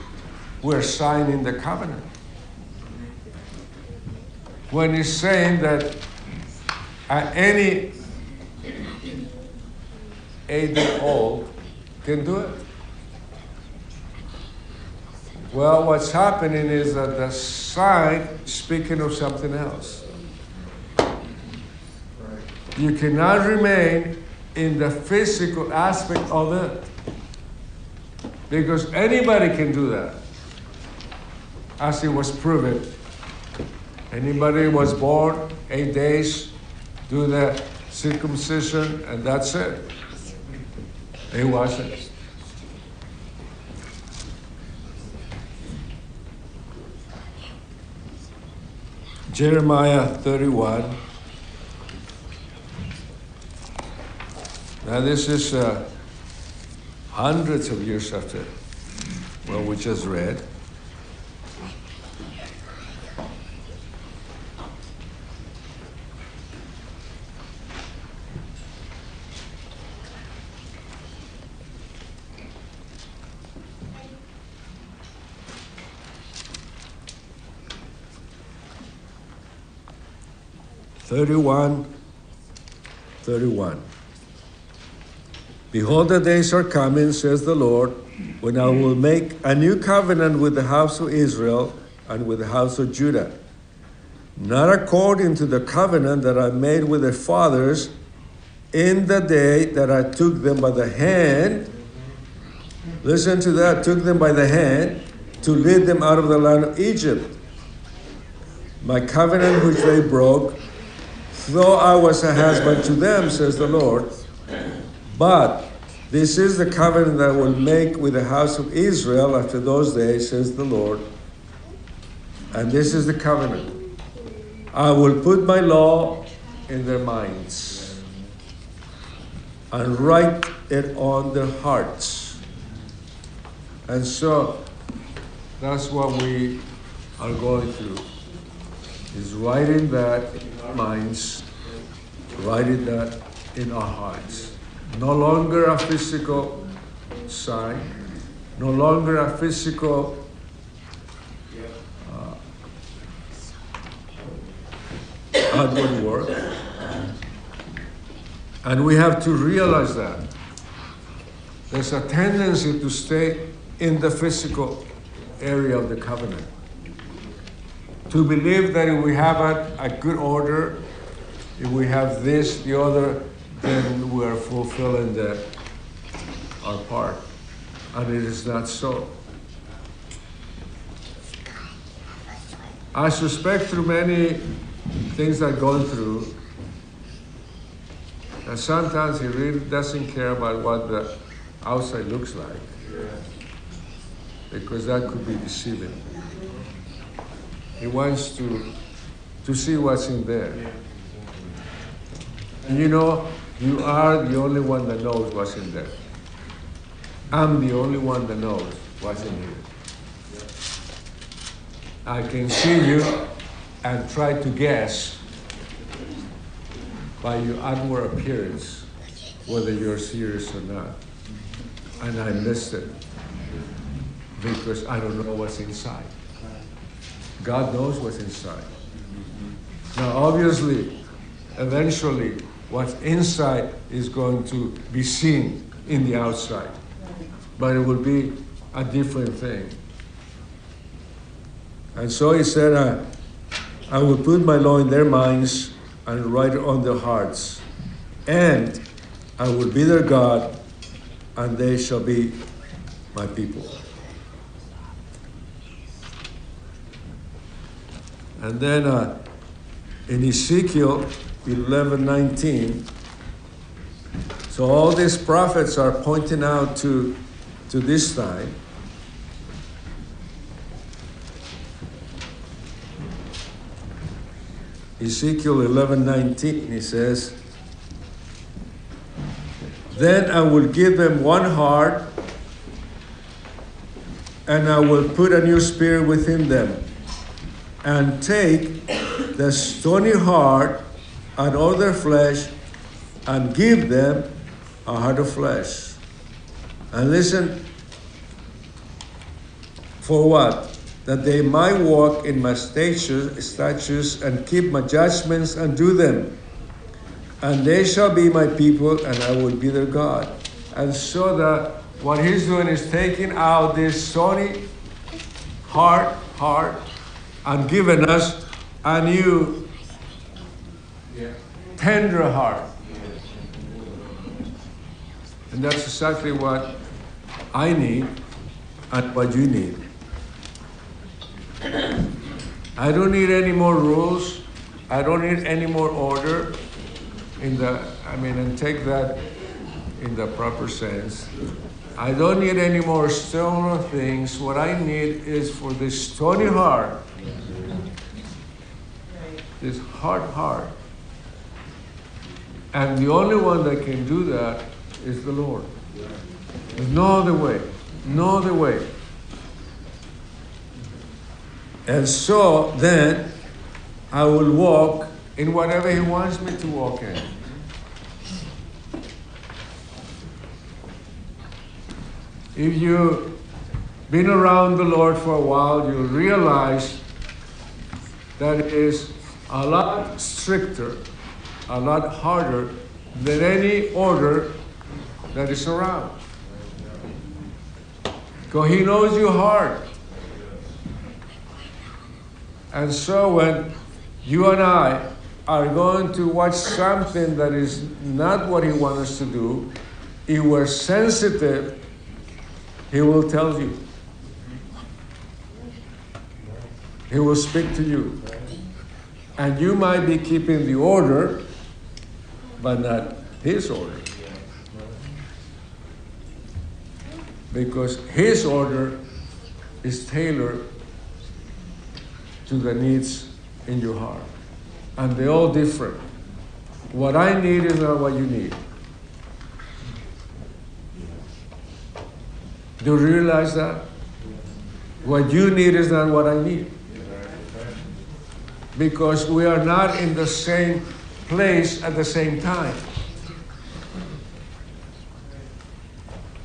we're signing the covenant. When he's saying that at any eight year old can do it. Well, what's happening is that the sign speaking of something else. You cannot remain in the physical aspect of it. Because anybody can do that. As it was proven. Anybody was born eight days, do the circumcision, and that's it. It wasn't. Jeremiah 31. Now, this is uh, hundreds of years after what we just read. Thirty-one, thirty-one. Behold, the days are coming, says the Lord, when I will make a new covenant with the house of Israel and with the house of Judah. Not according to the covenant that I made with their fathers in the day that I took them by the hand. Listen to that, took them by the hand to lead them out of the land of Egypt. my covenant which they broke, though I was a husband to them, says the Lord. But this is the covenant that I will make with the house of Israel after those days, says the Lord. And this is the covenant. I will put my law in their minds and write it on their hearts. And so that's what we are going through is writing that in our minds, writing that in our hearts. No longer a physical sign, no longer a physical uh, outward work. And we have to realize that. There's a tendency to stay in the physical area of the covenant. To believe that if we have a, a good order, if we have this, the other, then we are fulfilling the, our part. And it is not so. I suspect through many things I've gone through, that sometimes he really doesn't care about what the outside looks like. Because that could be deceiving. He wants to, to see what's in there. And you know, you are the only one that knows what's in there. I'm the only one that knows what's in here. I can see you and try to guess by your outward appearance whether you're serious or not. And I missed it because I don't know what's inside. God knows what's inside. Now, obviously, eventually, what's inside is going to be seen in the outside, but it will be a different thing. And so he said, uh, I will put my law in their minds and write it on their hearts. And I will be their God, and they shall be my people. And then uh, in Ezekiel 11 19, so all these prophets are pointing out to, to this time. Ezekiel 11 19, he says, Then I will give them one heart, and I will put a new spirit within them, and take the stony heart out of their flesh, and give them a heart of flesh. And listen, for what? that they might walk in my statutes, statutes and keep my judgments and do them. And they shall be my people, and I will be their God. And so that what he's doing is taking out this stony heart, heart, and given us a new tender heart. And that's exactly what I need and what you need. I don't need any more rules. I don't need any more order in the, I mean, and take that in the proper sense. I don't need any more stone things. What I need is for this stony heart, this hard heart. And the only one that can do that is the Lord. There's no other way. No other way. And so then I will walk in whatever He wants me to walk in. If you've been around the Lord for a while, you'll realize that it is a lot stricter, a lot harder than any order that is around. Because He knows your heart. And so when you and I are going to watch something that is not what He wants us to do, if we're sensitive, He will tell you. He will speak to you. And you might be keeping the order, but not his order. Because his order is tailored to the needs in your heart. And they're all different. What I need is not what you need. Do you realize that? What you need is not what I need. Because we are not in the same place at the same time.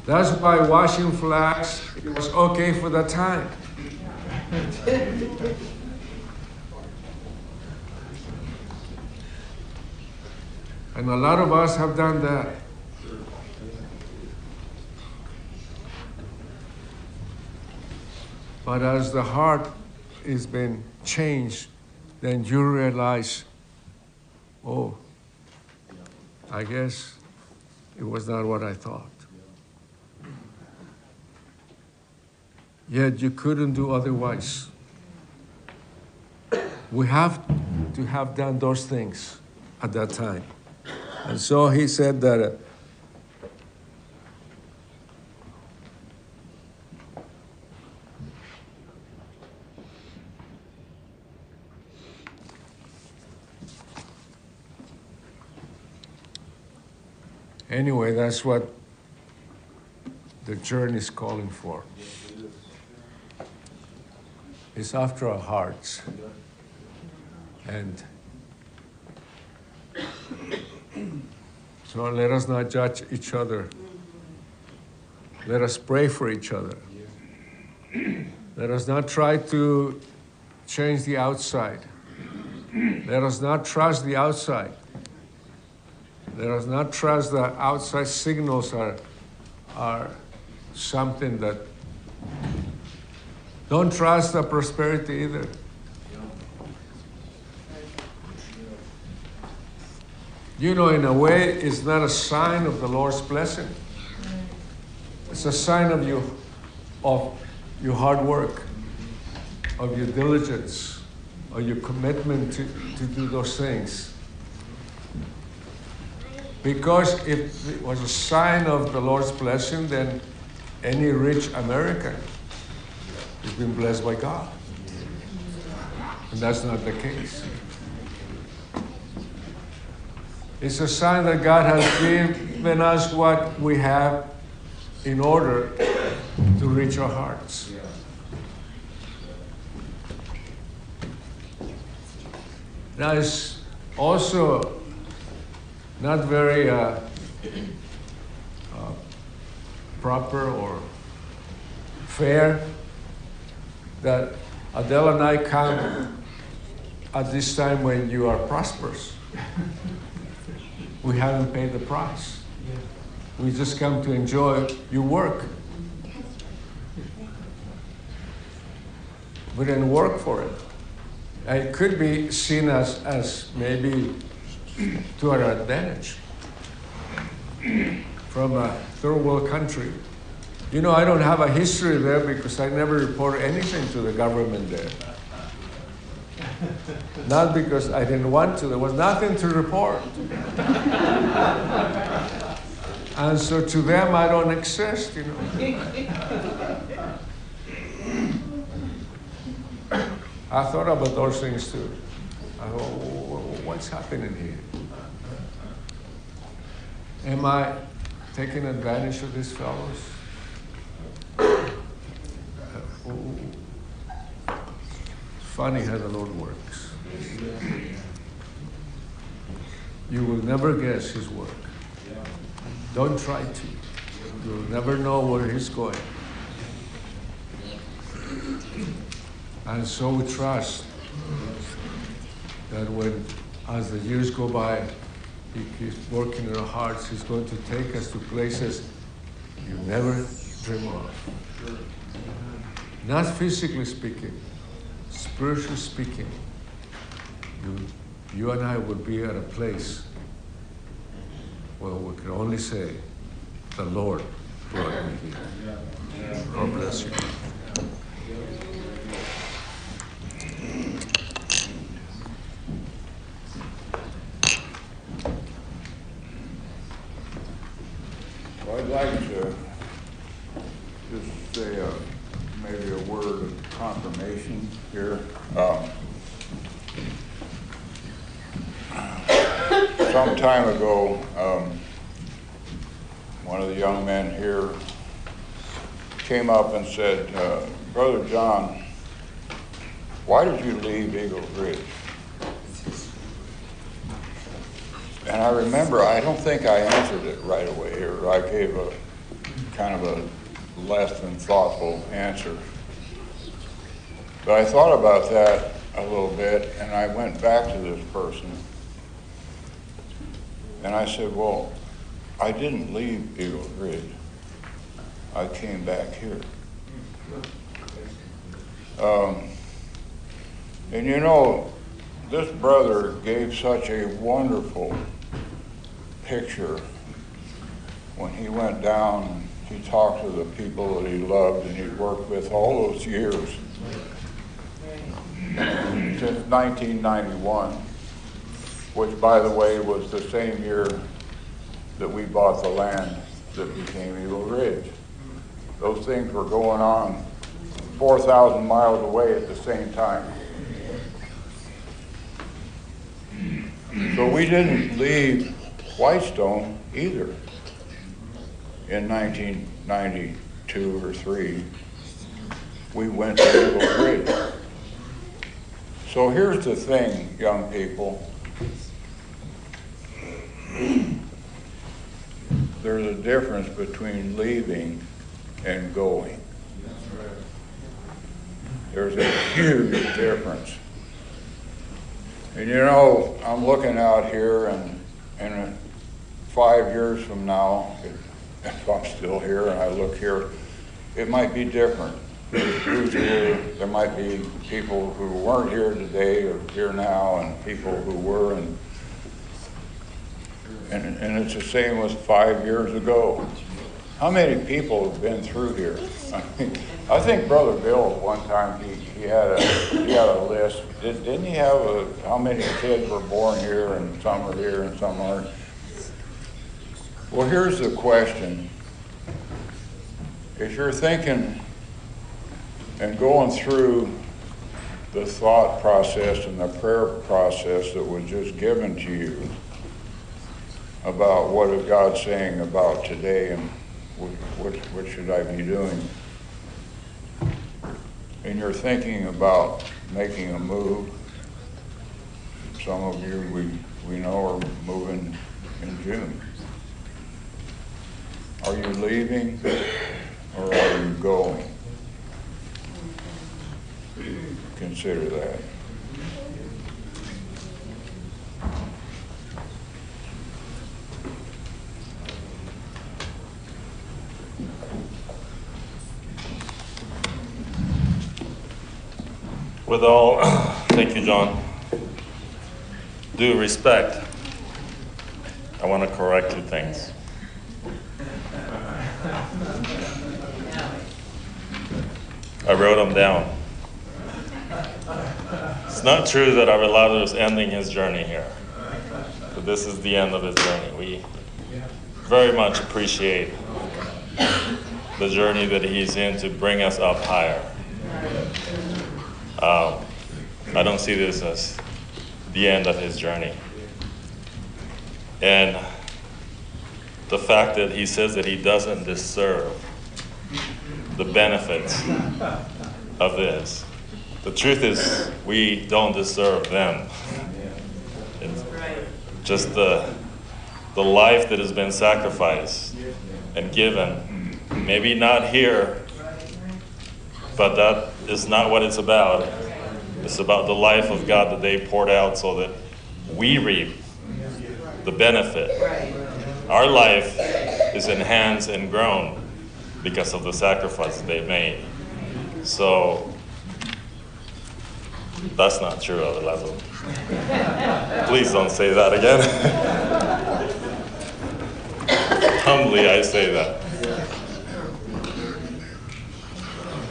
That's why washing flags was okay for the time. and a lot of us have done that. But as the heart is been changed, then you realize, oh, I guess it was not what I thought. Yet you couldn't do otherwise. We have to have done those things at that time. And so he said that. Anyway, that's what the journey is calling for. It's after our hearts. And so let us not judge each other. Let us pray for each other. Let us not try to change the outside. Let us not trust the outside. Let us not trust that outside signals are, are something that. Don't trust the prosperity either. You know, in a way, it's not a sign of the Lord's blessing. It's a sign of you, of your hard work, of your diligence, of your commitment to, to do those things. Because if it was a sign of the Lord's blessing, then any rich American has been blessed by God. And that's not the case. It's a sign that God has given us what we have in order to reach our hearts. Now, it's also not very uh, uh, proper or fair that Adele and I come at this time when you are prosperous. We haven't paid the price. We just come to enjoy your work. We didn't work for it. It could be seen as, as maybe to our advantage from a third world country. You know, I don't have a history there because I never reported anything to the government there. Not because I didn't want to, there was nothing to report. and so to them, I don't exist, you know. I thought about those things too. I thought, what's happening here? Am I taking advantage of these fellows? Uh, funny how the Lord works. You will never guess His work. Don't try to. You'll never know where He's going. And so we trust that when, as the years go by, He keeps working in our hearts, He's going to take us to places you never dream of. Not physically speaking, spiritually speaking, you, you and I would be at a place where we can only say, the Lord brought me here. God bless you. I'd like to just say a, maybe a word of confirmation here. Um, Some time ago, um, one of the young men here came up and said, uh, Brother John, why did you leave Eagle Ridge? And I remember, I don't think I answered it right away, or I gave a kind of a less than thoughtful answer. But I thought about that a little bit, and I went back to this person. And I said, Well, I didn't leave Eagle Ridge. I came back here. Um, and you know, this brother gave such a wonderful picture when he went down. and He talked to the people that he loved and he'd worked with all those years since 1991, which, by the way, was the same year that we bought the land that became Eagle Ridge. Those things were going on 4,000 miles away at the same time. So we didn't leave Whitestone either in 1992 or 3. We went to Eagle Ridge. So here's the thing, young people. There's a difference between leaving and going. There's a huge difference. And you know, I'm looking out here and, and five years from now, if I'm still here and I look here, it might be different. Here, there might be people who weren't here today or here now and people who were and, and, and it's the same as five years ago. How many people have been through here? I I think Brother Bill, one time, he, he had a, he had a list. Did- Didn't he have a, how many kids were born here and some are here and some aren't? Well, here's the question. If you're thinking and going through the thought process and the prayer process that was just given to you about what is God saying about today and what, what, should I be doing? And you're thinking about making a move. Some of you we, we know are moving in June. Are you leaving or are you going? Consider that. With all, thank you, John, due respect, I want to correct two things. I wrote them down. It's not true that Abelardo is ending his journey here, but this is the end of his journey. We very much appreciate the journey that he's in to bring us up higher. Um, I don't see this as the end of his journey. And the fact that he says that he doesn't deserve the benefits of this. The truth is, we don't deserve them. It's just the, the life that has been sacrificed and given, maybe not here, but that is not what it's about. It's about the life of God that they poured out so that we reap the benefit. Our life is enhanced and grown because of the sacrifice they made. So that's not true, Abelardo. Please don't say that again. Humbly, I say that.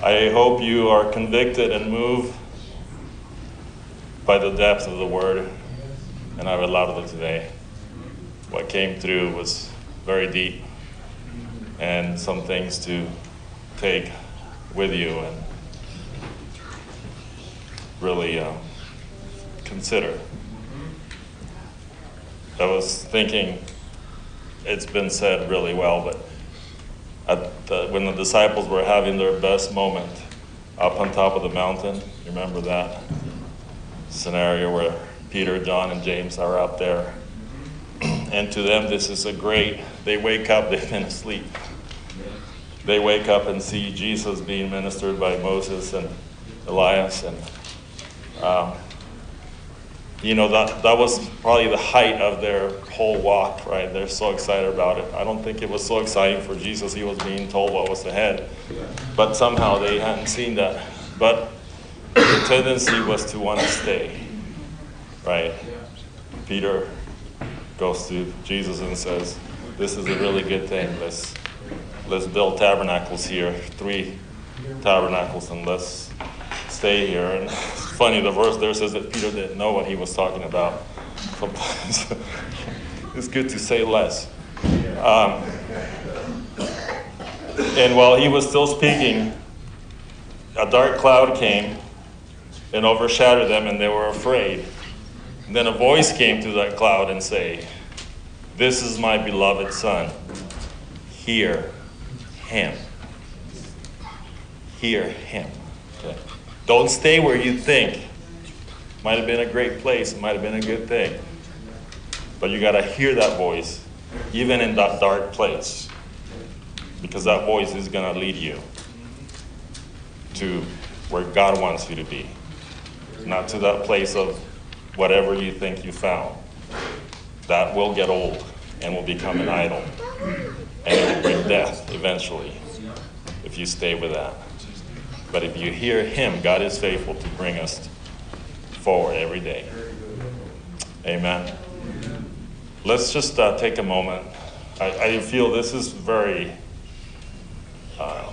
I hope you are convicted and moved by the depth of the word, and I Abelardo today. What came through was very deep. and some things to take with you and really um, consider. I was thinking, it's been said really well, but the, when the disciples were having their best moment up on top of the mountain, you remember that scenario where Peter, John, and James are up there? And to them, this is a great, they wake up, they've been asleep. They wake up and see Jesus being ministered by Moses and Elias. And, um, you know, that, that was probably the height of their whole walk, right? They're so excited about it. I don't think it was so exciting for Jesus. He was being told what was ahead. But somehow they hadn't seen that. But the tendency was to want to stay, right? Peter goes to Jesus and says, This is a really good thing. Let's, let's build tabernacles here, three tabernacles, and let's stay here. And funny, the verse there says that Peter didn't know what he was talking about. Sometimes it's good to say less. Um, and while he was still speaking, a dark cloud came and overshadowed them, and they were afraid. Then a voice came through that cloud and say, This is my beloved son. Hear him. Hear him. Okay. Don't stay where you think. Might have been a great place, it might have been a good thing. But you got to hear that voice, even in that dark place. Because that voice is going to lead you to where God wants you to be, not to that place of whatever you think you found. That will get old and will become an idol. And it will bring death eventually if you stay with that. But if you hear Him, God is faithful to bring us forward every day. Amen. Let's just uh, take a moment. I, I feel this is very, uh,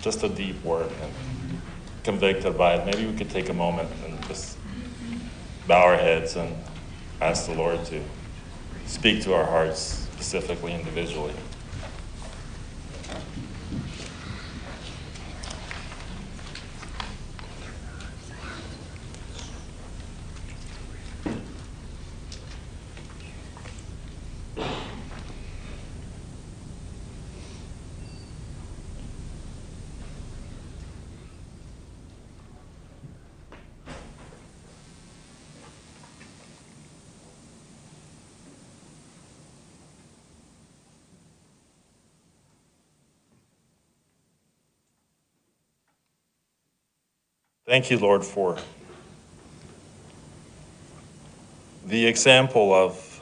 just a deep word and convicted by it. Maybe we could take a moment bow our heads and ask the Lord to speak to our hearts, specifically, individually. Thank you, Lord, for the example of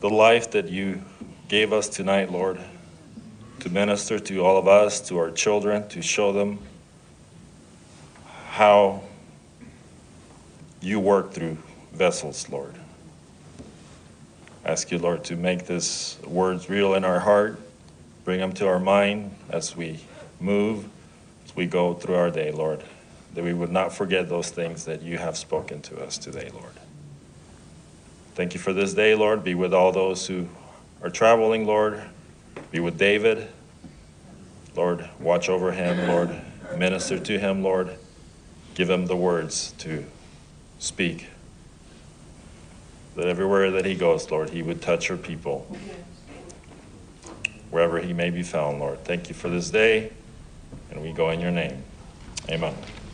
the life that you gave us tonight, Lord, to minister to all of us, to our children, to show them how you work through vessels, Lord. Ask you, Lord, to make these words real in our heart, bring them to our mind as we move as we go through our day, Lord, that we would not forget those things that you have spoken to us today, Lord. Thank you for this day, Lord. Be with all those who are traveling, Lord. Be with David. Lord, watch over him, Lord. Minister to him, Lord. Give him the words to speak. That everywhere that he goes, Lord, he would touch your people. Wherever he may be found, Lord. Thank you for this day. And we go in your name. Amen.